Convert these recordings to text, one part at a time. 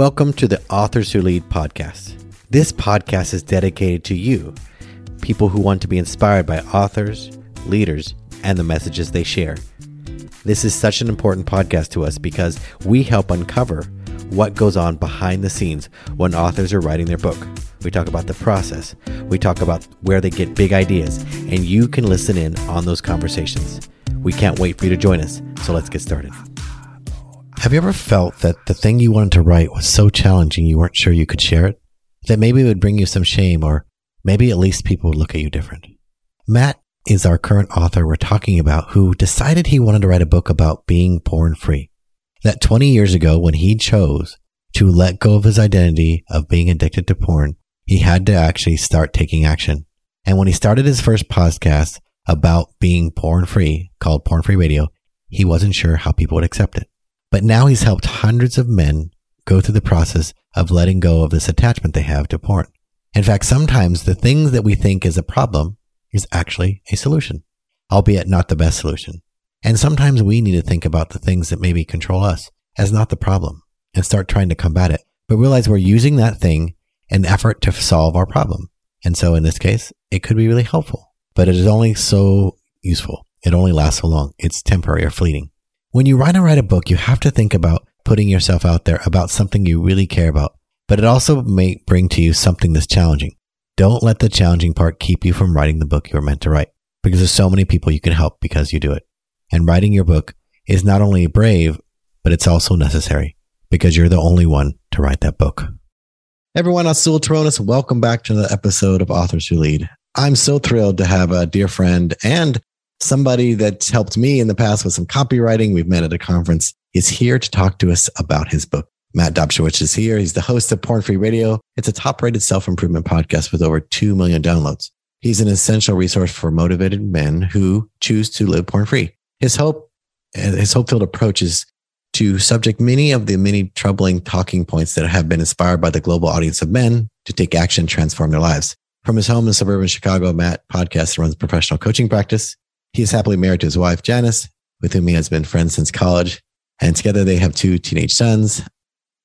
Welcome to the Authors Who Lead podcast. This podcast is dedicated to you, people who want to be inspired by authors, leaders, and the messages they share. This is such an important podcast to us because we help uncover what goes on behind the scenes when authors are writing their book. We talk about the process, we talk about where they get big ideas, and you can listen in on those conversations. We can't wait for you to join us, so let's get started. Have you ever felt that the thing you wanted to write was so challenging you weren't sure you could share it? That maybe it would bring you some shame, or maybe at least people would look at you different? Matt is our current author we're talking about who decided he wanted to write a book about being porn free. That 20 years ago, when he chose to let go of his identity of being addicted to porn, he had to actually start taking action. And when he started his first podcast about being porn free called Porn Free Radio, he wasn't sure how people would accept it. But now he's helped hundreds of men go through the process of letting go of this attachment they have to porn. In fact, sometimes the things that we think is a problem is actually a solution, albeit not the best solution. And sometimes we need to think about the things that maybe control us as not the problem and start trying to combat it, but realize we're using that thing in effort to solve our problem. And so in this case, it could be really helpful, but it is only so useful. It only lasts so long. It's temporary or fleeting. When you write and write a book, you have to think about putting yourself out there about something you really care about, but it also may bring to you something that's challenging. Don't let the challenging part keep you from writing the book you were meant to write because there's so many people you can help because you do it. And writing your book is not only brave, but it's also necessary because you're the only one to write that book. Everyone, I'm Azul Terronez. Welcome back to another episode of Authors Who Lead. I'm so thrilled to have a dear friend and somebody that helped me in the past with some copywriting. We've met at a conference is here to talk to us about his book. Matt Dobschuetz is here. He's the host of Porn Free Radio. It's a top rated self improvement podcast with over 2 million downloads. He's an essential resource for motivated men who choose to live porn free. His hope, uh, his hope filled approach is to subject many of the many troubling talking points that have been inspired by the global audience of men to take action, transform their lives. From his home in suburban Chicago, Matt podcasts runs a professional coaching practice. He is happily married to his wife, Janice, with whom he has been friends since college. And together they have two teenage sons,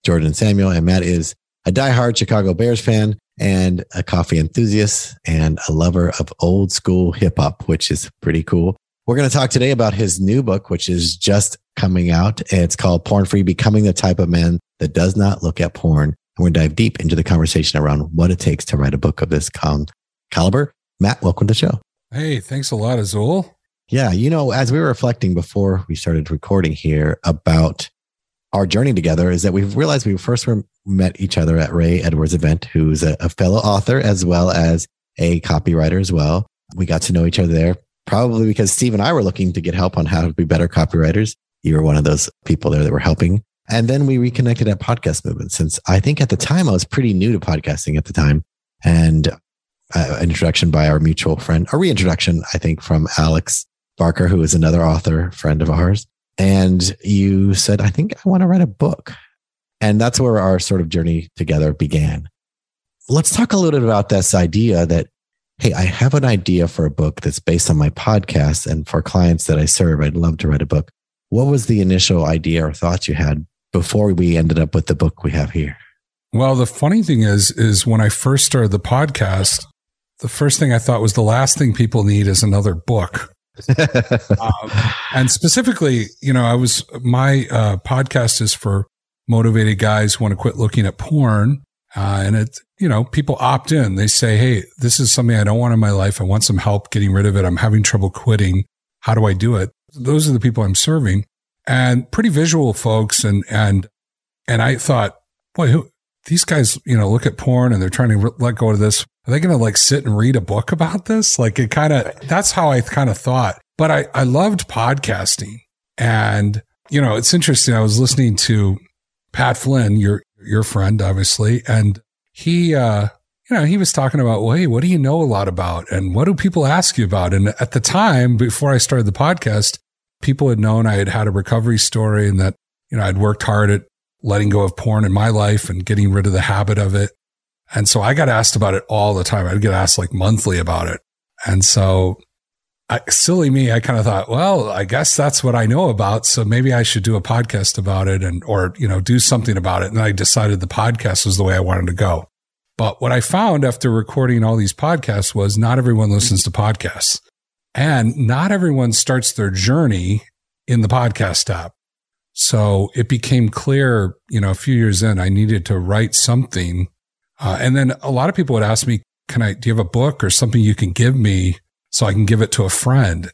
Jordan and Samuel. And Matt is a diehard Chicago Bears fan and a coffee enthusiast and a lover of old school hip hop, which is pretty cool. We're going to talk today about his new book, which is just coming out. It's called Porn Free Becoming the Type of Man That Does Not Look at Porn. And we're going to dive deep into the conversation around what it takes to write a book of this caliber. Matt, welcome to the show. Hey, thanks a lot, Azul. Yeah. You know, as we were reflecting before we started recording here about our journey together, is that we've realized we first met each other at Ray Edwards event, who's a, a fellow author as well as a copywriter as well. We got to know each other there, probably because Steve and I were looking to get help on how to be better copywriters. You were one of those people there that were helping. And then we reconnected at Podcast Movement since I think at the time I was pretty new to podcasting at the time. And uh, an introduction by our mutual friend, a reintroduction, I think, from Alex Barker, who is another author, friend of ours. And you said, I think I want to write a book. And that's where our sort of journey together began. Let's talk a little bit about this idea that, hey, I have an idea for a book that's based on my podcast. And for clients that I serve, I'd love to write a book. What was the initial idea or thoughts you had before we ended up with the book we have here? Well, the funny thing is, is when I first started the podcast, the first thing I thought was the last thing people need is another book um, and specifically, you know, I was my uh, podcast is for motivated guys who want to quit looking at porn. Uh, and it, you know, people opt in. They say, Hey, this is something I don't want in my life. I want some help getting rid of it. I'm having trouble quitting. How do I do it? Those are the people I'm serving and pretty visual folks. And, and, and I thought, boy, who, these guys, you know, look at porn and they're trying to re- let go of this. Are they going to like sit and read a book about this? Like it kind of, that's how I kind of thought. But I, I loved podcasting. And, you know, it's interesting. I was listening to Pat Flynn, your, your friend, obviously, and he, uh, you know, he was talking about, well, hey, what do you know a lot about? And what do people ask you about? And at the time, before I started the podcast, people had known I had had a recovery story and that, you know, I'd worked hard at letting go of porn in my life and getting rid of the habit of it. And so I got asked about it all the time. I'd get asked like monthly about it. And so I, silly me, I kind of thought, well, I guess that's what I know about. So maybe I should do a podcast about it and, or, you know, do something about it. And I decided the podcast was the way I wanted to go. But what I found after recording all these podcasts was not everyone listens to podcasts and not everyone starts their journey in the podcast app. So it became clear, you know, a few years in, I needed to write something. Uh, and then a lot of people would ask me, can I, do you have a book or something you can give me so I can give it to a friend?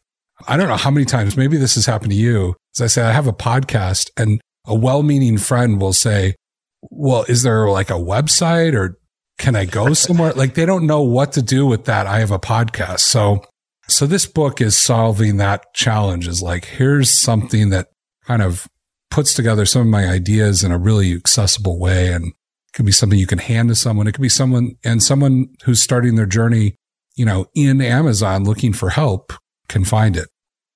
I don't know how many times, maybe this has happened to you. As I say, I have a podcast and a well meaning friend will say, well, is there like a website or can I go somewhere? like they don't know what to do with that. I have a podcast. So, so this book is solving that challenge is like, here's something that kind of puts together some of my ideas in a really accessible way. And it could be something you can hand to someone. It could be someone and someone who's starting their journey, you know, in Amazon looking for help can find it.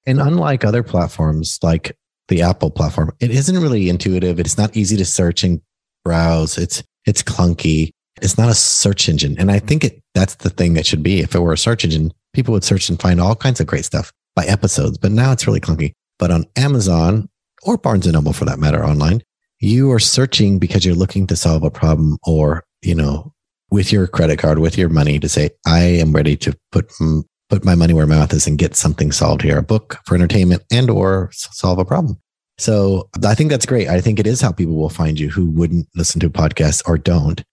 And unlike other platforms like the Apple platform, it isn't really intuitive. It's not easy to search and browse. It's, it's clunky. It's not a search engine. And I think it, that's the thing that should be. If it were a search engine, people would search and find all kinds of great stuff by episodes, but now it's really clunky. But on Amazon or Barnes and Noble for that matter online, you are searching because you're looking to solve a problem or, you know, with your credit card, with your money to say, I am ready to put, put my money where my mouth is and get something solved here, a book for entertainment and or solve a problem. So I think that's great. I think it is how people will find you who wouldn't listen to podcasts or don't.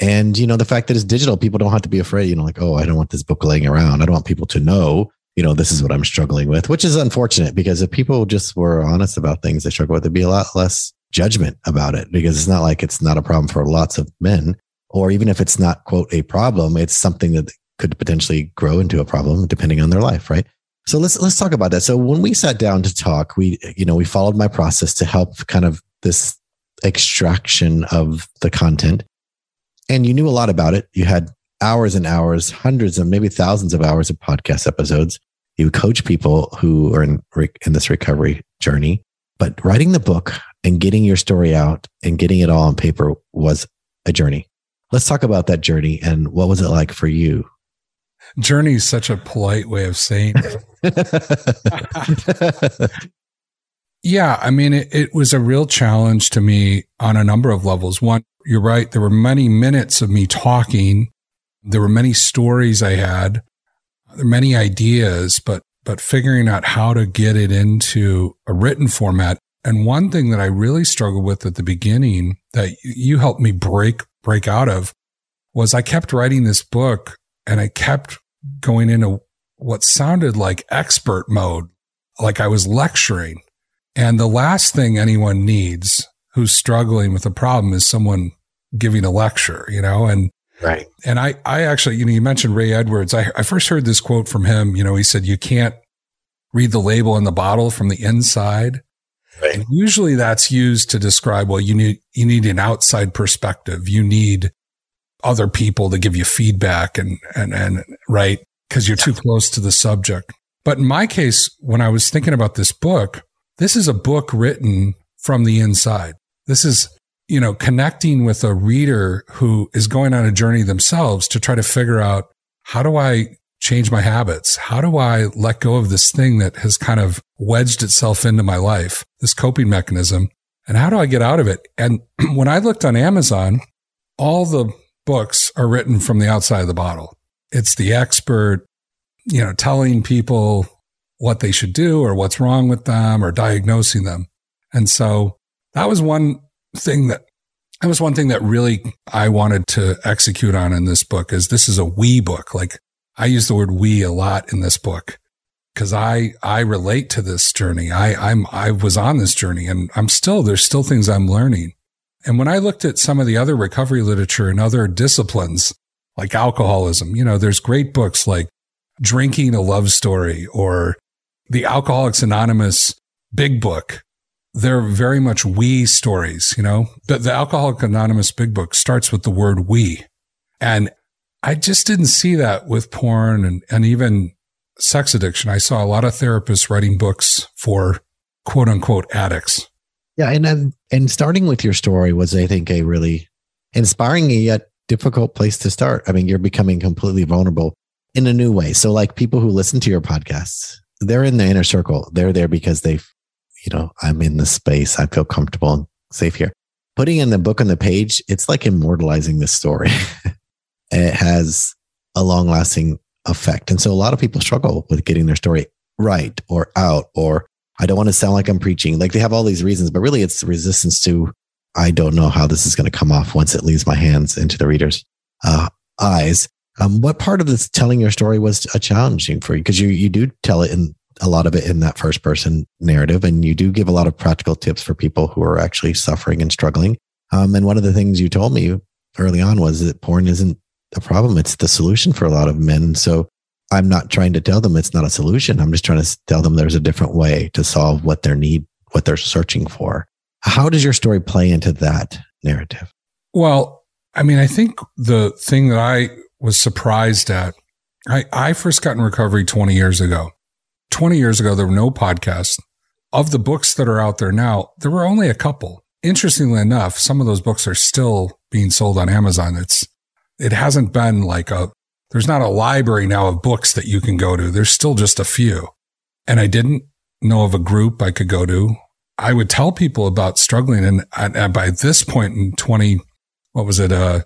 And, you know, the fact that it's digital, people don't have to be afraid, you know, like, oh, I don't want this book laying around. I don't want people to know, you know, this is what I'm struggling with, which is unfortunate because if people just were honest about things they struggle with, there'd be a lot less judgment about it because it's not like it's not a problem for lots of men. Or even if it's not, quote, a problem, it's something that could potentially grow into a problem depending on their life, right? So let's let's talk about that. So when we sat down to talk, we you know we followed my process to help kind of this extraction of the content and you knew a lot about it. You had hours and hours, hundreds and maybe thousands of hours of podcast episodes. You coach people who are in, in this recovery journey. But writing the book and getting your story out and getting it all on paper was a journey. Let's talk about that journey and what was it like for you? Journey is such a polite way of saying yeah, I mean, it, it was a real challenge to me on a number of levels. One, you're right. There were many minutes of me talking. There were many stories I had, many ideas, but, but figuring out how to get it into a written format. And one thing that I really struggled with at the beginning that you helped me break, break out of was I kept writing this book and I kept going into what sounded like expert mode, like I was lecturing. And the last thing anyone needs who's struggling with a problem is someone giving a lecture, you know, and right. And I, I actually, you know, you mentioned Ray Edwards. I, I first heard this quote from him. You know, he said, you can't read the label in the bottle from the inside. Right. And usually that's used to describe, well, you need, you need an outside perspective. You need other people to give you feedback and, and, and right. Cause you're too close to the subject. But in my case, when I was thinking about this book, this is a book written from the inside. This is, you know, connecting with a reader who is going on a journey themselves to try to figure out how do I change my habits? How do I let go of this thing that has kind of wedged itself into my life, this coping mechanism? And how do I get out of it? And when I looked on Amazon, all the books are written from the outside of the bottle. It's the expert, you know, telling people what they should do or what's wrong with them or diagnosing them. And so that was one thing that that was one thing that really I wanted to execute on in this book is this is a we book. Like I use the word we a lot in this book because I, I relate to this journey. I, I'm, I was on this journey and I'm still, there's still things I'm learning. And when I looked at some of the other recovery literature and other disciplines like alcoholism, you know, there's great books like drinking a love story or the alcoholics anonymous big book they're very much we stories, you know, the, the Alcoholic Anonymous Big Book starts with the word we. And I just didn't see that with porn and, and even sex addiction. I saw a lot of therapists writing books for quote unquote addicts. Yeah. And, and, starting with your story was, I think, a really inspiring yet difficult place to start. I mean, you're becoming completely vulnerable. in a new way. So like people who listen to your podcasts, they're in the inner circle. They're there because they, you know, I'm in the space. I feel comfortable and safe here. Putting in the book on the page, it's like immortalizing this story. it has a long lasting effect. And so a lot of people struggle with getting their story right or out, or I don't want to sound like I'm preaching. Like they have all these reasons, but really it's resistance to, I don't know how this is going to come off once it leaves my hands into the reader's uh, eyes. Um, what part of this telling your story was a challenging for you? Because you you do tell it in a lot of it in that first person narrative, and you do give a lot of practical tips for people who are actually suffering and struggling. Um, and one of the things you told me early on was that porn isn't the problem; it's the solution for a lot of men. So I'm not trying to tell them it's not a solution. I'm just trying to tell them there's a different way to solve what their need, what they're searching for. How does your story play into that narrative? Well, I mean, I think the thing that I was surprised at. I, I first got in recovery 20 years ago. 20 years ago, there were no podcasts. Of the books that are out there now, there were only a couple. Interestingly enough, some of those books are still being sold on Amazon. It's, it hasn't been like a, there's not a library now of books that you can go to. There's still just a few. And I didn't know of a group I could go to. I would tell people about struggling. And, and by this point in 20, what was it? Uh,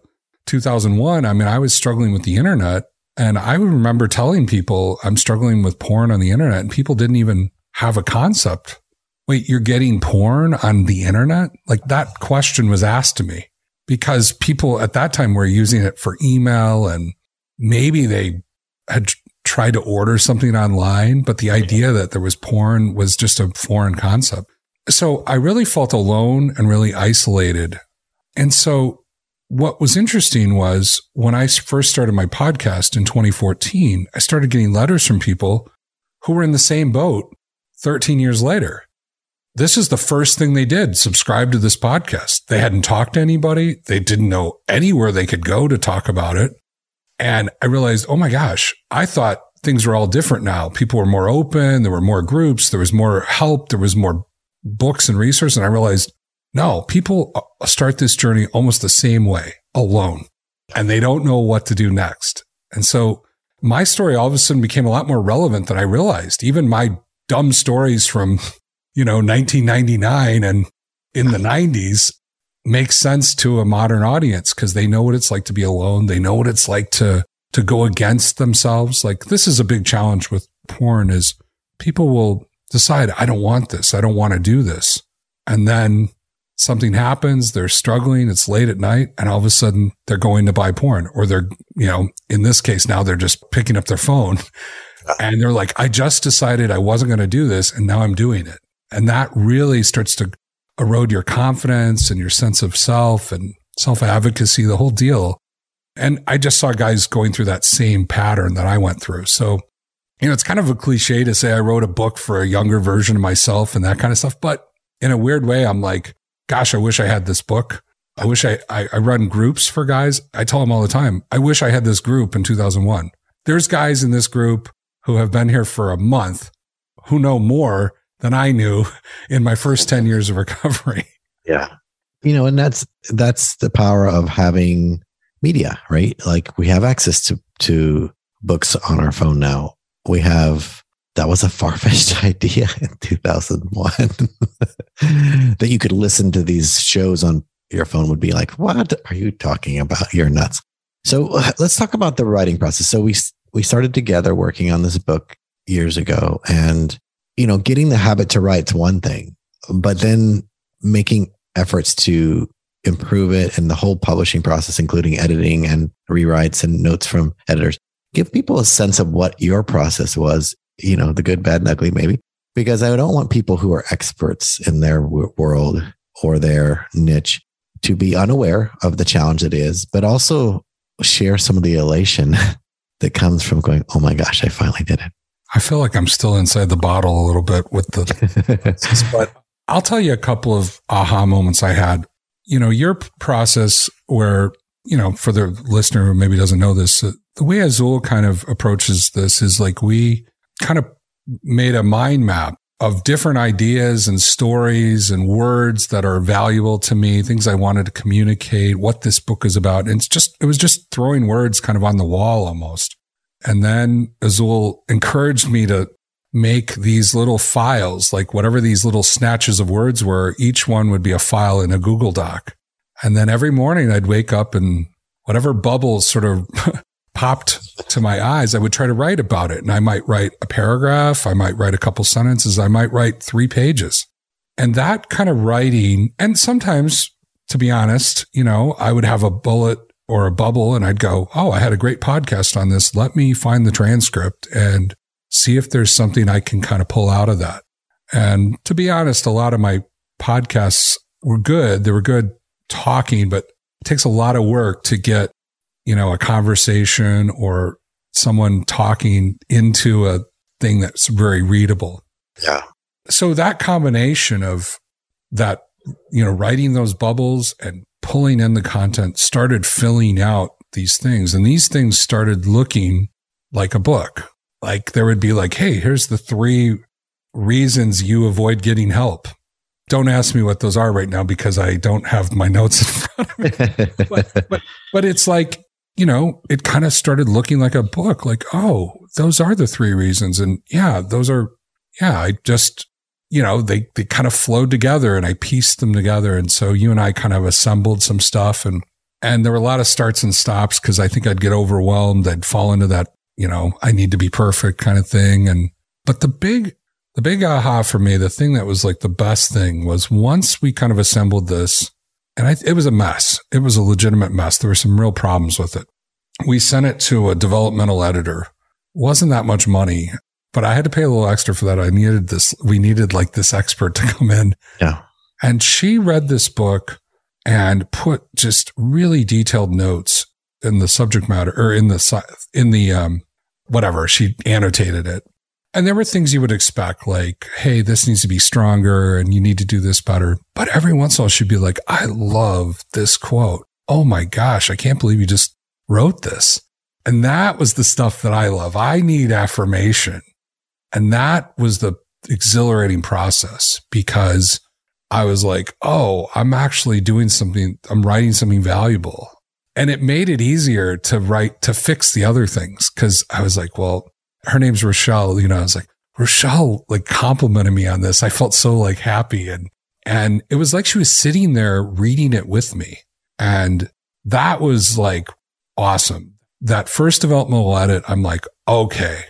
2001, I mean, I was struggling with the internet and I remember telling people I'm struggling with porn on the internet and people didn't even have a concept. Wait, you're getting porn on the internet? Like that question was asked to me because people at that time were using it for email and maybe they had tried to order something online, but the idea that there was porn was just a foreign concept. So I really felt alone and really isolated. And so what was interesting was when I first started my podcast in 2014, I started getting letters from people who were in the same boat 13 years later. This is the first thing they did subscribe to this podcast. They hadn't talked to anybody. They didn't know anywhere they could go to talk about it. And I realized, oh my gosh, I thought things were all different now. People were more open. There were more groups. There was more help. There was more books and resources. And I realized no, people uh, start this journey almost the same way, alone, and they don't know what to do next. And so my story all of a sudden became a lot more relevant than I realized. Even my dumb stories from, you know, 1999 and in the 90s make sense to a modern audience because they know what it's like to be alone. They know what it's like to, to go against themselves. Like this is a big challenge with porn is people will decide, I don't want this. I don't want to do this. And then something happens, they're struggling, it's late at night, and all of a sudden they're going to buy porn, or they're, you know, in this case now they're just picking up their phone and they're like, I just decided I wasn't going to do this, and now I'm doing it. And that really starts to erode your confidence and your sense of self and self advocacy, the whole deal. And I just saw guys going through that same pattern that I went through. So, you know, it's kind of a cliche to say I wrote a book for a younger version of myself and that kind of stuff. But in a weird way, I'm like, gosh, I wish I had this book. I wish I, I, I run groups for guys. I tell them all the time, I wish I had this group in 2001. There's guys in this group who have been here for a month who know more than I knew in my first 10 years of recovery. Yeah. You know, and that's, that's the power of having media, right? Like we have access to, to books on our phone now. We have that was a far fetched idea in 2001 that you could listen to these shows on your phone would be like, what are you talking about? You're nuts. So let's talk about the writing process. So we, we started together working on this book years ago and, you know, getting the habit to write is one thing, but then making efforts to improve it and the whole publishing process, including editing and rewrites and notes from editors. Give people a sense of what your process was you know, the good, bad, and ugly, maybe, because I don't want people who are experts in their w- world or their niche to be unaware of the challenge it is, but also share some of the elation that comes from going, oh my gosh, I finally did it. I feel like I'm still inside the bottle a little bit with the, but I'll tell you a couple of aha moments I had. You know, your process where, you know, for the listener who maybe doesn't know this, uh, the way Azul kind of approaches this is like we kind of made a mind map of different ideas and stories and words that are valuable to me, things I wanted to communicate, what this book is about. And it's just, it was just throwing words kind of on the wall almost. And then Azul encouraged me to make these little files, like whatever these little snatches of words were, each one would be a file in a Google Doc. And then every morning I'd wake up and whatever bubbles sort of popped to my eyes, I would try to write about it. And I might write a paragraph. I might write a couple sentences. I might write three pages. And that kind of writing, and sometimes, to be honest, you know, I would have a bullet or a bubble and I'd go, Oh, I had a great podcast on this. Let me find the transcript and see if there's something I can kind of pull out of that. And to be honest, a lot of my podcasts were good. They were good talking, but it takes a lot of work to get, you know, a conversation or someone talking into a thing that's very readable. Yeah. So that combination of that, you know, writing those bubbles and pulling in the content started filling out these things. And these things started looking like a book. Like there would be like, Hey, here's the three reasons you avoid getting help. Don't ask me what those are right now because I don't have my notes in front of me. but, but, but it's like, you know, it kind of started looking like a book, like, oh, those are the three reasons. And yeah, those are, yeah, I just, you know, they, they kind of flowed together and I pieced them together. And so you and I kind of assembled some stuff and, and there were a lot of starts and stops because I think I'd get overwhelmed. I'd fall into that, you know, I need to be perfect kind of thing. And, but the big, the big aha for me, the thing that was like the best thing was once we kind of assembled this and I, it was a mess. It was a legitimate mess. There were some real problems with it. We sent it to a developmental editor. Wasn't that much money but I had to pay a little extra for that. I needed this. We needed like this expert to come in. Yeah. And she read this book and put just really detailed notes in the subject matter or in the, in the, um, whatever. She annotated it. And there were things you would expect, like, Hey, this needs to be stronger and you need to do this better. But every once in a while, she'd be like, I love this quote. Oh my gosh. I can't believe you just wrote this. And that was the stuff that I love. I need affirmation. And that was the exhilarating process because I was like, oh, I'm actually doing something, I'm writing something valuable. And it made it easier to write, to fix the other things. Cause I was like, well, her name's Rochelle. You know, I was like, Rochelle like complimented me on this. I felt so like happy. And, and it was like she was sitting there reading it with me. And that was like awesome. That first developmental edit, I'm like, okay,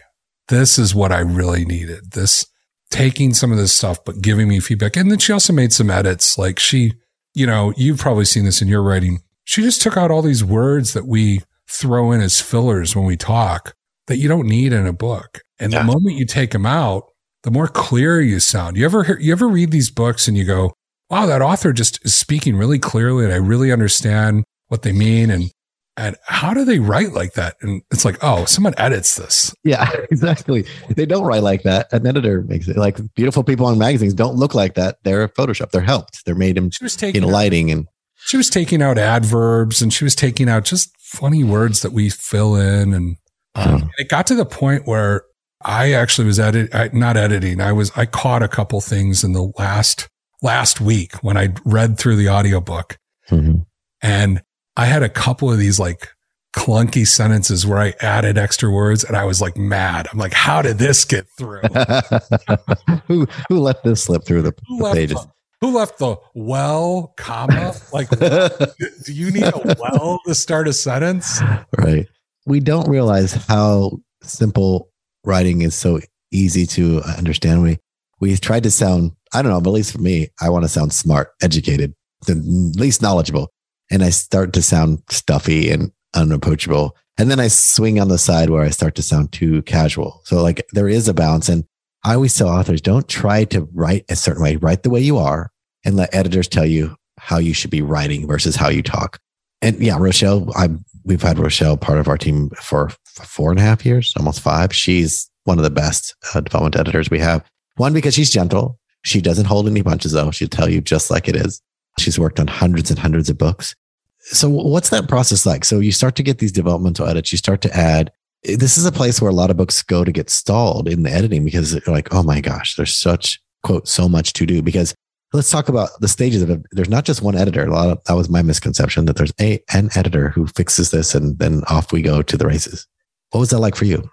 this is what I really needed. This taking some of this stuff, but giving me feedback. And then she also made some edits. Like she, you know, you've probably seen this in your writing. She just took out all these words that we throw in as fillers when we talk that you don't need in a book. And yeah. the moment you take them out, the more clear you sound. You ever hear, you ever read these books and you go, wow, that author just is speaking really clearly and I really understand what they mean. And and how do they write like that? And it's like, oh, someone edits this. Yeah, exactly. They don't write like that. An editor makes it like beautiful people on magazines don't look like that. They're Photoshop. They're helped. They're made in, she was taking in lighting and she was taking out adverbs and she was taking out just funny words that we fill in. And um, it got to the point where I actually was edit, not editing. I was, I caught a couple things in the last, last week when I read through the audiobook mm-hmm. and I had a couple of these like clunky sentences where I added extra words and I was like mad. I'm like, how did this get through? who who let this slip through the, the pages? The, who left the well, comma? Like, do you need a well to start a sentence? Right. We don't realize how simple writing is so easy to understand. We we tried to sound, I don't know, but at least for me, I want to sound smart, educated, the least knowledgeable and I start to sound stuffy and unapproachable. And then I swing on the side where I start to sound too casual. So like there is a balance. And I always tell authors, don't try to write a certain way, write the way you are and let editors tell you how you should be writing versus how you talk. And yeah, Rochelle, i we've had Rochelle part of our team for four and a half years, almost five. She's one of the best uh, development editors we have. One, because she's gentle. She doesn't hold any punches though. She'll tell you just like it is. She's worked on hundreds and hundreds of books. So what's that process like? So you start to get these developmental edits, you start to add. This is a place where a lot of books go to get stalled in the editing because they're like, oh my gosh, there's such quote so much to do. Because let's talk about the stages of it. There's not just one editor. A lot of that was my misconception that there's a an editor who fixes this and then off we go to the races. What was that like for you?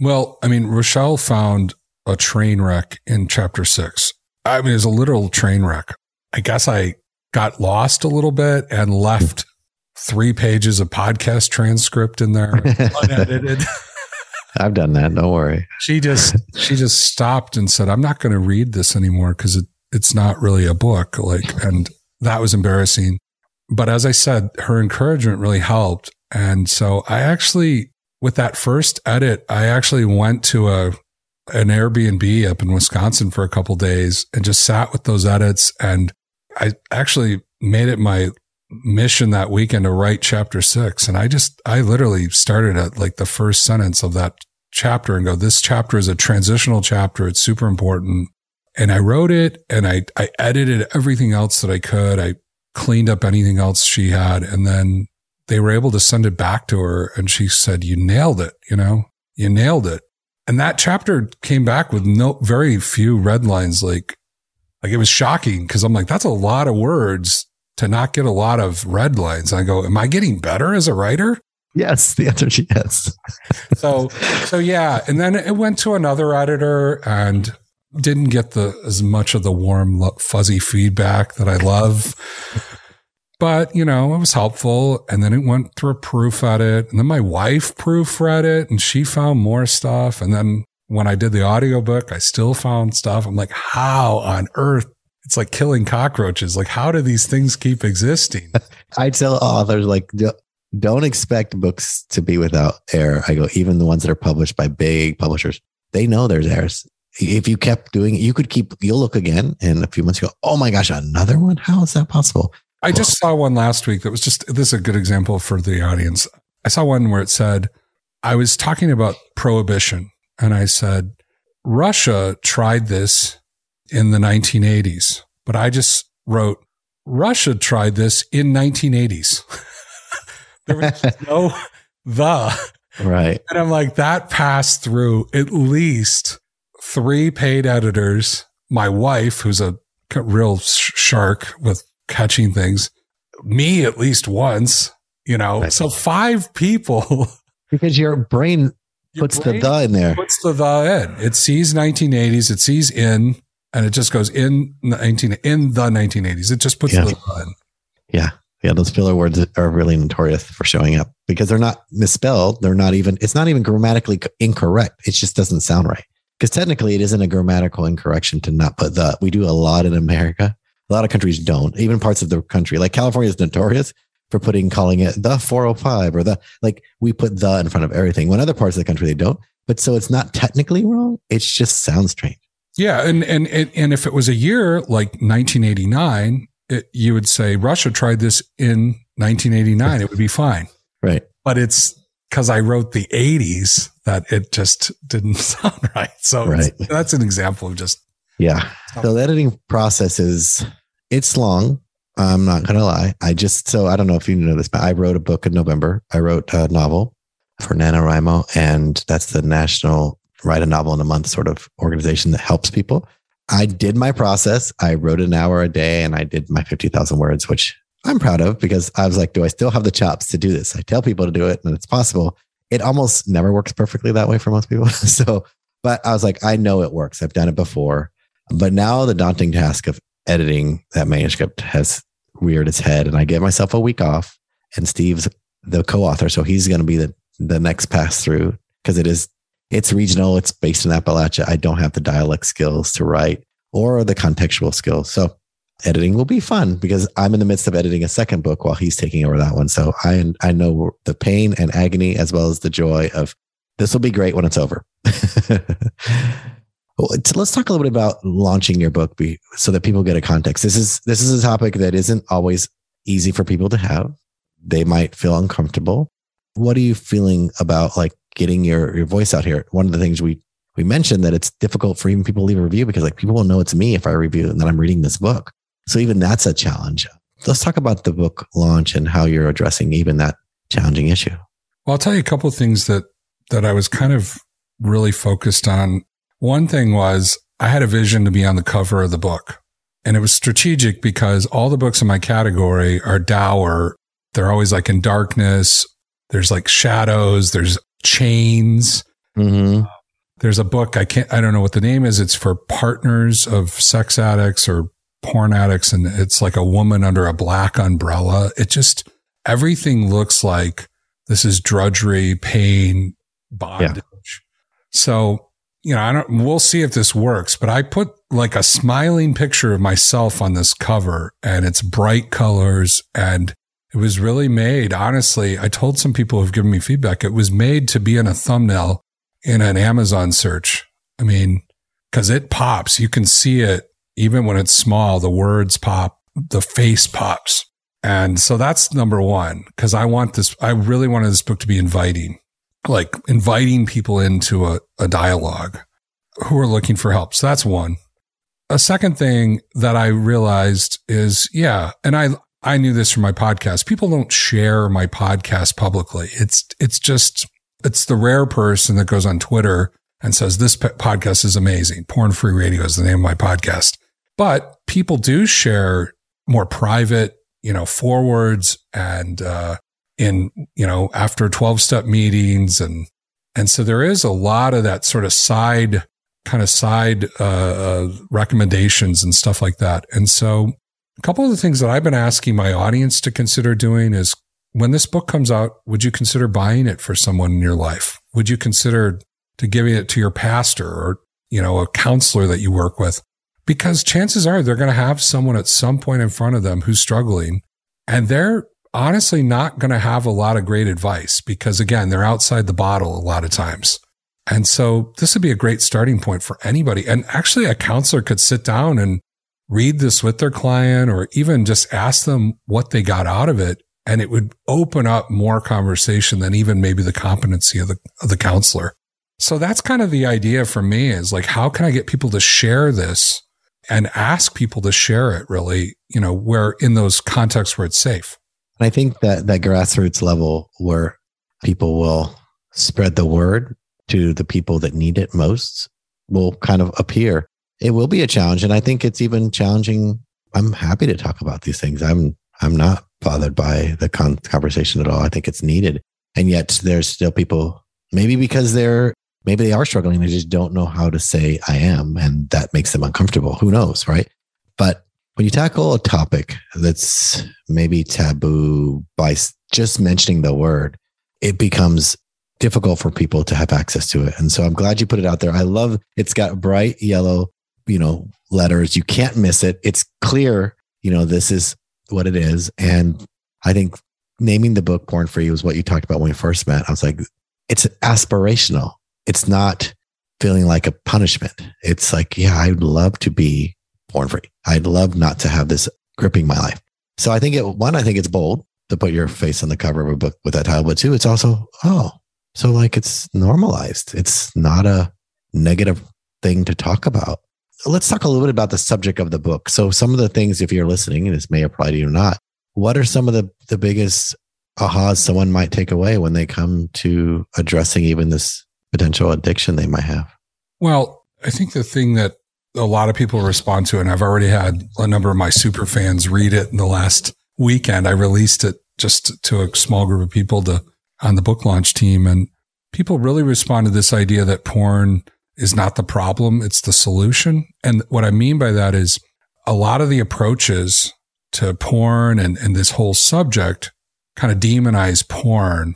Well, I mean, Rochelle found a train wreck in chapter six. I mean, it was a literal train wreck. I guess I got lost a little bit and left three pages of podcast transcript in there, unedited. I've done that. Don't worry. She just she just stopped and said, "I'm not going to read this anymore because it, it's not really a book." Like, and that was embarrassing. But as I said, her encouragement really helped, and so I actually, with that first edit, I actually went to a an Airbnb up in Wisconsin for a couple days and just sat with those edits, and I actually made it my mission that weekend to write chapter six. And I just, I literally started at like the first sentence of that chapter and go, this chapter is a transitional chapter. It's super important. And I wrote it and I, I edited everything else that I could. I cleaned up anything else she had. And then they were able to send it back to her. And she said, you nailed it. You know, you nailed it. And that chapter came back with no, very few red lines. Like, like it was shocking because I'm like, that's a lot of words to not get a lot of red lines. I go, am I getting better as a writer? Yes, the answer is yes. so, so yeah, and then it went to another editor and didn't get the as much of the warm, fuzzy feedback that I love. But you know, it was helpful. And then it went through a proof edit, and then my wife proofread it, and she found more stuff. And then when I did the audiobook, I still found stuff. I'm like, how on earth it's like killing cockroaches. Like, how do these things keep existing? I tell authors, like, don't expect books to be without error. I go, even the ones that are published by big publishers, they know there's errors. If you kept doing it, you could keep, you'll look again in a few months, you go, oh my gosh, another one? How is that possible? I just saw one last week that was just, this is a good example for the audience. I saw one where it said, I was talking about prohibition and I said, Russia tried this in the 1980s, but I just wrote Russia tried this in 1980s. there was no the. Right. And I'm like, that passed through at least three paid editors, my wife, who's a real shark with catching things, me at least once, you know, right. so five people. Because your brain puts your brain the the in there. Puts the the in. It sees 1980s. It sees in and it just goes in 19 in the 1980s. It just puts yeah. the in. Yeah. Yeah, those filler words are really notorious for showing up because they're not misspelled. They're not even, it's not even grammatically incorrect. It just doesn't sound right. Because technically, it isn't a grammatical incorrection to not put the. We do a lot in America. A lot of countries don't. Even parts of the country, like California, is notorious for putting calling it the 405 or the like. We put the in front of everything. When other parts of the country they don't. But so it's not technically wrong. It just sounds strange. Yeah, and and and if it was a year like 1989, it, you would say Russia tried this in 1989. It would be fine. Right. But it's because I wrote the 80s that it just didn't sound right. So right. that's an example of just yeah. So the editing process is it's long. I'm not gonna lie. I just so I don't know if you know this, but I wrote a book in November. I wrote a novel for NaNoWriMo, and that's the National write a novel in a month sort of organization that helps people. I did my process. I wrote an hour a day and I did my 50,000 words, which I'm proud of because I was like, do I still have the chops to do this? I tell people to do it and it's possible. It almost never works perfectly that way for most people. so, but I was like, I know it works. I've done it before. But now the daunting task of editing that manuscript has reared its head and I give myself a week off and Steve's the co-author. So he's going to be the, the next pass through because it is it's regional. It's based in Appalachia. I don't have the dialect skills to write or the contextual skills. So editing will be fun because I'm in the midst of editing a second book while he's taking over that one. So I I know the pain and agony as well as the joy of this will be great when it's over. Let's talk a little bit about launching your book so that people get a context. This is this is a topic that isn't always easy for people to have. They might feel uncomfortable. What are you feeling about like getting your, your voice out here. One of the things we, we mentioned that it's difficult for even people to leave a review because like people will know it's me if I review and that I'm reading this book. So even that's a challenge. Let's talk about the book launch and how you're addressing even that challenging issue. Well, I'll tell you a couple of things that, that I was kind of really focused on. One thing was I had a vision to be on the cover of the book and it was strategic because all the books in my category are dour. They're always like in darkness. There's like shadows. There's chains. Mm-hmm. There's a book I can't I don't know what the name is. It's for partners of sex addicts or porn addicts, and it's like a woman under a black umbrella. It just everything looks like this is drudgery, pain, bondage. Yeah. So you know, I don't. We'll see if this works, but I put like a smiling picture of myself on this cover, and it's bright colors, and it was really made. Honestly, I told some people who've given me feedback. It was made to be in a thumbnail in an Amazon search. I mean, because it pops. You can see it even when it's small. The words pop, the face pops. And so that's number one, because I want this, I really wanted this book to be inviting, like inviting people into a, a dialogue who are looking for help. So that's one. A second thing that I realized is, yeah, and I, I knew this from my podcast. People don't share my podcast publicly. It's, it's just, it's the rare person that goes on Twitter and says, this podcast is amazing. Porn Free Radio is the name of my podcast. But people do share more private, you know, forwards and, uh, in, you know, after 12 step meetings. And, and so there is a lot of that sort of side, kind of side, uh, uh, recommendations and stuff like that. And so a couple of the things that I've been asking my audience to consider doing is when this book comes out, would you consider buying it for someone in your life? Would you consider to giving it to your pastor or, you know, a counselor that you work with? Because chances are they're going to have someone at some point in front of them who's struggling and they're honestly not going to have a lot of great advice because again, they're outside the bottle a lot of times. And so this would be a great starting point for anybody. And actually a counselor could sit down and read this with their client or even just ask them what they got out of it and it would open up more conversation than even maybe the competency of the, of the counselor. So that's kind of the idea for me is like, how can I get people to share this and ask people to share it really, you know, where in those contexts where it's safe. And I think that that grassroots level where people will spread the word to the people that need it most will kind of appear. It will be a challenge. And I think it's even challenging. I'm happy to talk about these things. I'm, I'm not bothered by the con- conversation at all. I think it's needed. And yet there's still people, maybe because they're, maybe they are struggling. They just don't know how to say I am. And that makes them uncomfortable. Who knows? Right. But when you tackle a topic that's maybe taboo by just mentioning the word, it becomes difficult for people to have access to it. And so I'm glad you put it out there. I love it's got bright yellow, you know, letters. You can't miss it. It's clear, you know, this is what it is. And I think naming the book Porn Free was what you talked about when we first met. I was like, it's aspirational. It's not feeling like a punishment. It's like, yeah, I'd love to be porn free. I'd love not to have this gripping my life. So I think it, one, I think it's bold to put your face on the cover of a book with that title, but two, it's also, oh, so like it's normalized. It's not a negative thing to talk about let's talk a little bit about the subject of the book. So, some of the things, if you're listening, and this may apply to you or not, what are some of the, the biggest ahas someone might take away when they come to addressing even this potential addiction they might have? Well, I think the thing that a lot of people respond to, and I've already had a number of my super fans read it in the last weekend. I released it just to a small group of people to on the book launch team, and people really respond to this idea that porn is not the problem. It's the solution. And what I mean by that is a lot of the approaches to porn and, and this whole subject kind of demonize porn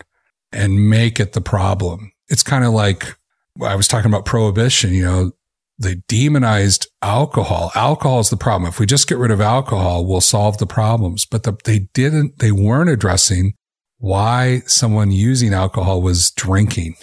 and make it the problem. It's kind of like I was talking about prohibition, you know, they demonized alcohol. Alcohol is the problem. If we just get rid of alcohol, we'll solve the problems. But the, they didn't, they weren't addressing why someone using alcohol was drinking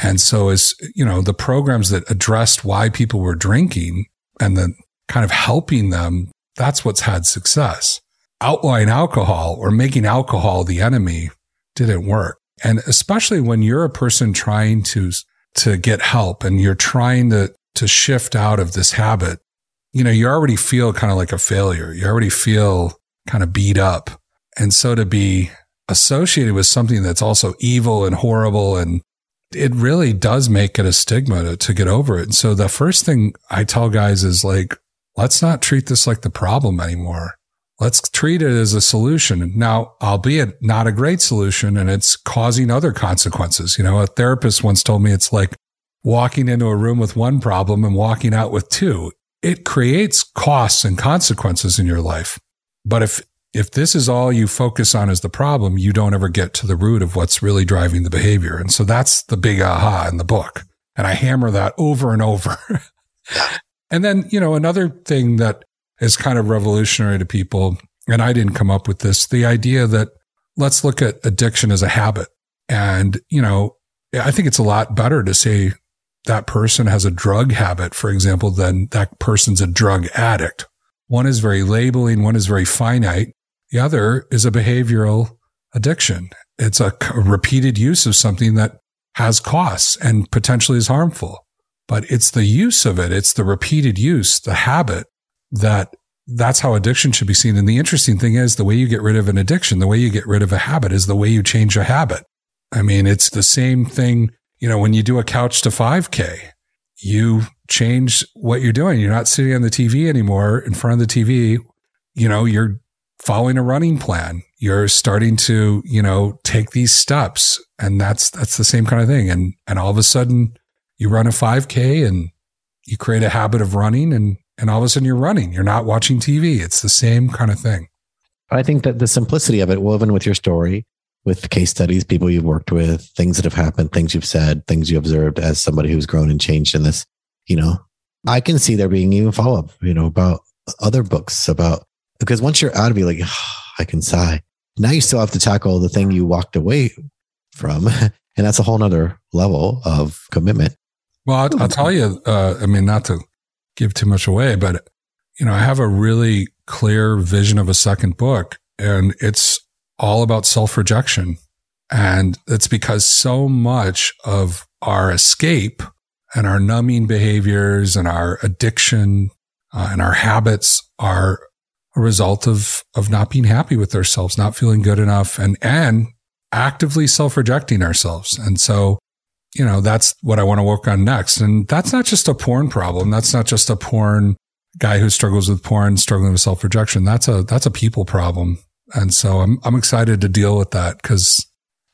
and so as, you know, the programs that addressed why people were drinking and then kind of helping them, that's what's had success. Outlawing alcohol or making alcohol the enemy didn't work. And especially when you're a person trying to, to get help and you're trying to, to shift out of this habit, you know, you already feel kind of like a failure. You already feel kind of beat up. And so to be associated with something that's also evil and horrible and it really does make it a stigma to, to get over it. And so the first thing I tell guys is like, let's not treat this like the problem anymore. Let's treat it as a solution. Now, albeit not a great solution and it's causing other consequences. You know, a therapist once told me it's like walking into a room with one problem and walking out with two. It creates costs and consequences in your life. But if, if this is all you focus on as the problem, you don't ever get to the root of what's really driving the behavior. And so that's the big aha in the book. And I hammer that over and over. and then, you know, another thing that is kind of revolutionary to people. And I didn't come up with this. The idea that let's look at addiction as a habit. And, you know, I think it's a lot better to say that person has a drug habit, for example, than that person's a drug addict. One is very labeling. One is very finite. The other is a behavioral addiction. It's a repeated use of something that has costs and potentially is harmful, but it's the use of it. It's the repeated use, the habit that that's how addiction should be seen. And the interesting thing is the way you get rid of an addiction, the way you get rid of a habit is the way you change a habit. I mean, it's the same thing. You know, when you do a couch to 5K, you change what you're doing. You're not sitting on the TV anymore in front of the TV. You know, you're following a running plan. You're starting to, you know, take these steps. And that's, that's the same kind of thing. And, and all of a sudden you run a 5K and you create a habit of running and and all of a sudden you're running. You're not watching TV. It's the same kind of thing. I think that the simplicity of it, woven with your story, with case studies, people you've worked with, things that have happened, things you've said, things you observed as somebody who's grown and changed in this, you know, I can see there being even follow up, you know, about other books about, because once you're out of it, like, oh, I can sigh. Now you still have to tackle the thing you walked away from. And that's a whole nother level of commitment. Well, I'll, I'll tell you, uh, I mean, not to give too much away, but you know, I have a really clear vision of a second book and it's all about self rejection. And it's because so much of our escape and our numbing behaviors and our addiction uh, and our habits are a result of, of not being happy with ourselves, not feeling good enough and, and actively self rejecting ourselves. And so you know, that's what I want to work on next. And that's not just a porn problem. That's not just a porn guy who struggles with porn, struggling with self rejection. That's a, that's a people problem. And so I'm, I'm excited to deal with that because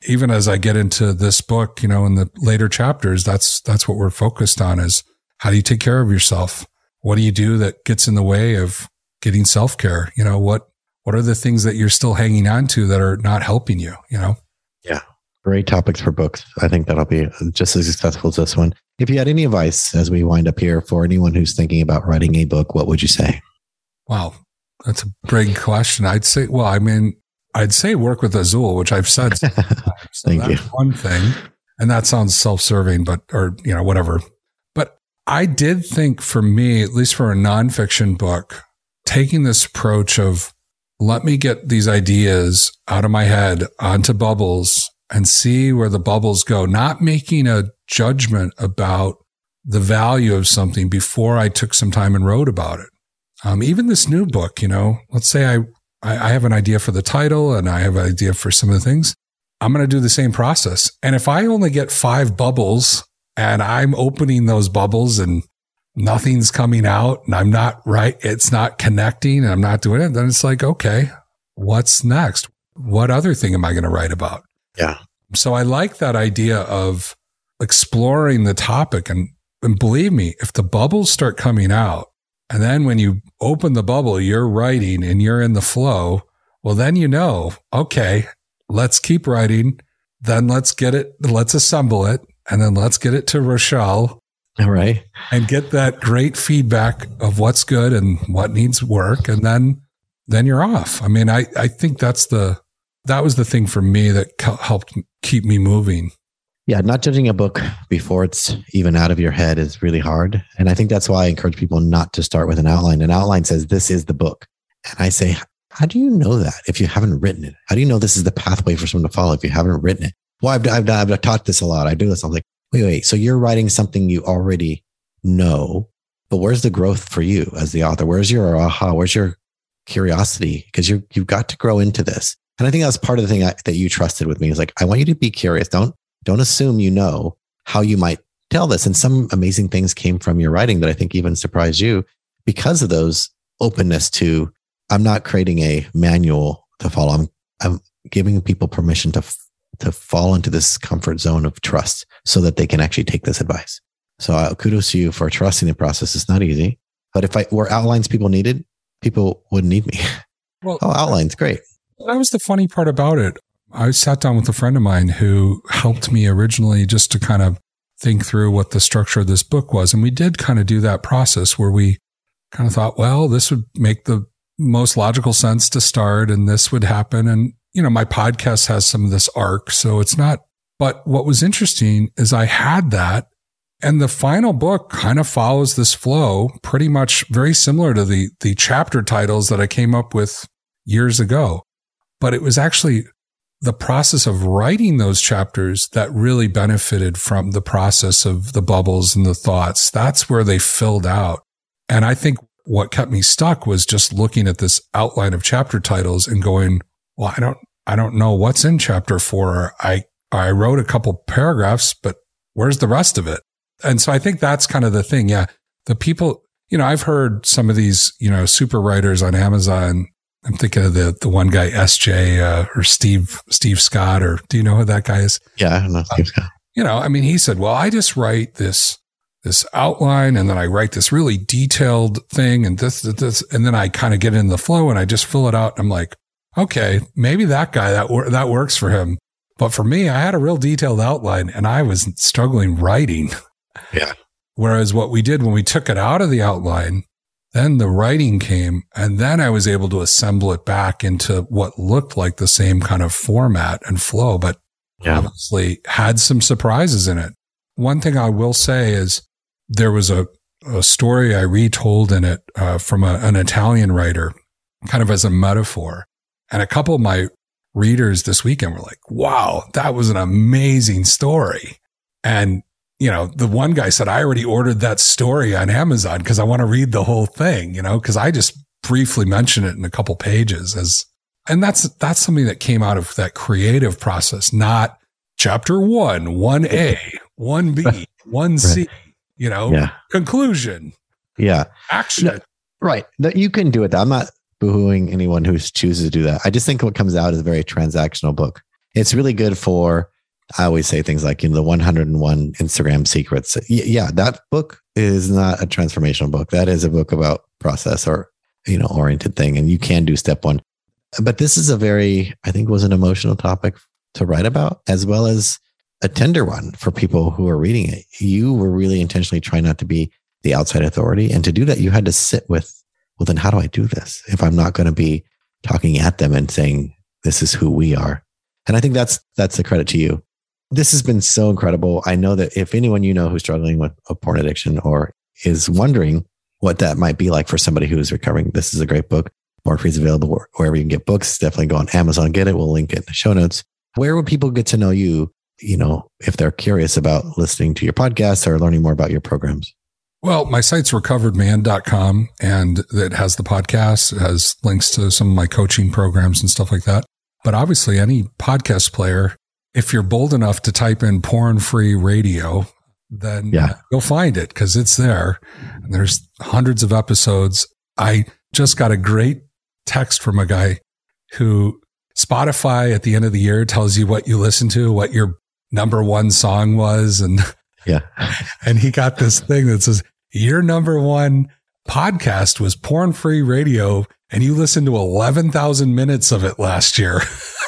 even as I get into this book, you know, in the later chapters, that's, that's what we're focused on is how do you take care of yourself? What do you do that gets in the way of getting self care? You know, what, what are the things that you're still hanging on to that are not helping you, you know? Yeah great topics for books. I think that'll be just as successful as this one. If you had any advice as we wind up here for anyone who's thinking about writing a book, what would you say? Wow, that's a big question. I'd say, well, I mean, I'd say work with Azul, which I've said. So Thank you. One thing, and that sounds self-serving, but or you know whatever. But I did think for me, at least for a nonfiction book, taking this approach of let me get these ideas out of my head onto bubbles and see where the bubbles go, not making a judgment about the value of something before I took some time and wrote about it. Um, even this new book, you know, let's say I, I have an idea for the title and I have an idea for some of the things. I'm going to do the same process. And if I only get five bubbles and I'm opening those bubbles and nothing's coming out and I'm not right, it's not connecting and I'm not doing it, then it's like, okay, what's next? What other thing am I going to write about? Yeah. So I like that idea of exploring the topic. And, and believe me, if the bubbles start coming out, and then when you open the bubble, you're writing and you're in the flow, well, then you know, okay, let's keep writing. Then let's get it, let's assemble it, and then let's get it to Rochelle. All right. And get that great feedback of what's good and what needs work. And then, then you're off. I mean, I, I think that's the, that was the thing for me that helped keep me moving. Yeah, not judging a book before it's even out of your head is really hard. And I think that's why I encourage people not to start with an outline. An outline says, This is the book. And I say, How do you know that if you haven't written it? How do you know this is the pathway for someone to follow if you haven't written it? Well, I've, I've, I've taught this a lot. I do this. I'm like, wait, wait. So you're writing something you already know, but where's the growth for you as the author? Where's your aha? Where's your curiosity? Because you you've got to grow into this. And I think that's part of the thing I, that you trusted with me is like, I want you to be curious. Don't, don't assume you know how you might tell this. And some amazing things came from your writing that I think even surprised you because of those openness to I'm not creating a manual to follow. I'm, I'm giving people permission to, to fall into this comfort zone of trust so that they can actually take this advice. So uh, kudos to you for trusting the process. It's not easy, but if I were outlines people needed, people wouldn't need me. Well, oh, outlines, great. That was the funny part about it. I sat down with a friend of mine who helped me originally just to kind of think through what the structure of this book was. And we did kind of do that process where we kind of thought, well, this would make the most logical sense to start and this would happen. And, you know, my podcast has some of this arc. So it's not, but what was interesting is I had that and the final book kind of follows this flow pretty much very similar to the, the chapter titles that I came up with years ago. But it was actually the process of writing those chapters that really benefited from the process of the bubbles and the thoughts. That's where they filled out. And I think what kept me stuck was just looking at this outline of chapter titles and going, well, I don't, I don't know what's in chapter four. I, I wrote a couple paragraphs, but where's the rest of it? And so I think that's kind of the thing. Yeah. The people, you know, I've heard some of these, you know, super writers on Amazon. I'm thinking of the, the one guy, SJ, uh, or Steve, Steve Scott, or do you know who that guy is? Yeah. I don't know Steve Scott. You know, I mean, he said, well, I just write this, this outline and then I write this really detailed thing and this, this, this and then I kind of get in the flow and I just fill it out. I'm like, okay, maybe that guy that, that works for him. But for me, I had a real detailed outline and I was struggling writing. Yeah. Whereas what we did when we took it out of the outline, then the writing came and then I was able to assemble it back into what looked like the same kind of format and flow, but yeah. obviously had some surprises in it. One thing I will say is there was a, a story I retold in it uh, from a, an Italian writer, kind of as a metaphor. And a couple of my readers this weekend were like, wow, that was an amazing story. And you know, the one guy said, I already ordered that story on Amazon because I want to read the whole thing, you know, because I just briefly mentioned it in a couple pages as, and that's, that's something that came out of that creative process, not chapter one, one A, one B, one C, right. you know, yeah. conclusion. Yeah. Action. No, right. No, you can do it. I'm not boohooing anyone who chooses to do that. I just think what comes out is a very transactional book. It's really good for, I always say things like, you know, the 101 Instagram secrets. Yeah, that book is not a transformational book. That is a book about process or, you know, oriented thing. And you can do step one. But this is a very, I think, was an emotional topic to write about, as well as a tender one for people who are reading it. You were really intentionally trying not to be the outside authority. And to do that, you had to sit with, well, then how do I do this if I'm not going to be talking at them and saying, this is who we are? And I think that's, that's the credit to you this has been so incredible. I know that if anyone you know who's struggling with a porn addiction or is wondering what that might be like for somebody who is recovering, this is a great book. Porn Free is available wherever you can get books. Definitely go on Amazon, get it. We'll link it in the show notes. Where would people get to know you? You know, if they're curious about listening to your podcast or learning more about your programs. Well, my site's recoveredman.com and it has the podcast, it has links to some of my coaching programs and stuff like that. But obviously, any podcast player if you're bold enough to type in porn free radio, then yeah. you'll find it because it's there. And there's hundreds of episodes. I just got a great text from a guy who Spotify at the end of the year tells you what you listen to, what your number one song was. And yeah. and he got this thing that says, your number one podcast was porn free radio and you listened to 11,000 minutes of it last year.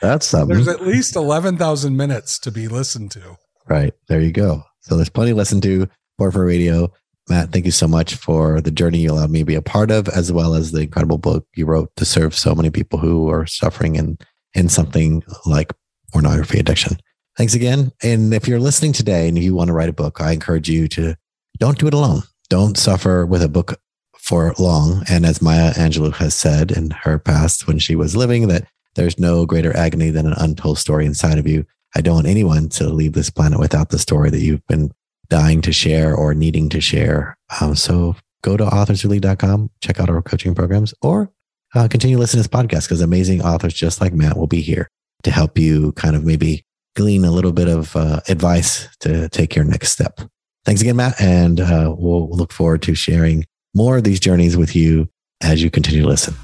That's something. There's at least 11,000 minutes to be listened to. Right. There you go. So there's plenty to listen to for for radio. Matt, thank you so much for the journey you allowed me to be a part of, as well as the incredible book you wrote to serve so many people who are suffering in, in something like pornography addiction. Thanks again. And if you're listening today and you want to write a book, I encourage you to don't do it alone. Don't suffer with a book for long. And as Maya Angelou has said in her past when she was living, that there's no greater agony than an untold story inside of you. I don't want anyone to leave this planet without the story that you've been dying to share or needing to share. Um, so go to authorswholead.com, check out our coaching programs, or uh, continue listening to this podcast because amazing authors just like Matt will be here to help you kind of maybe glean a little bit of uh, advice to take your next step. Thanks again, Matt. And uh, we'll look forward to sharing more of these journeys with you as you continue to listen.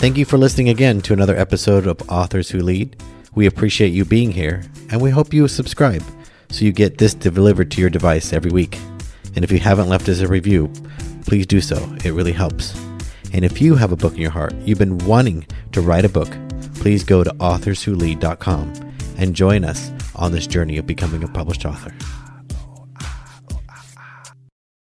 Thank you for listening again to another episode of Authors Who Lead. We appreciate you being here, and we hope you subscribe so you get this delivered to your device every week. And if you haven't left us a review, please do so. It really helps. And if you have a book in your heart, you've been wanting to write a book, please go to authorswholead.com and join us on this journey of becoming a published author.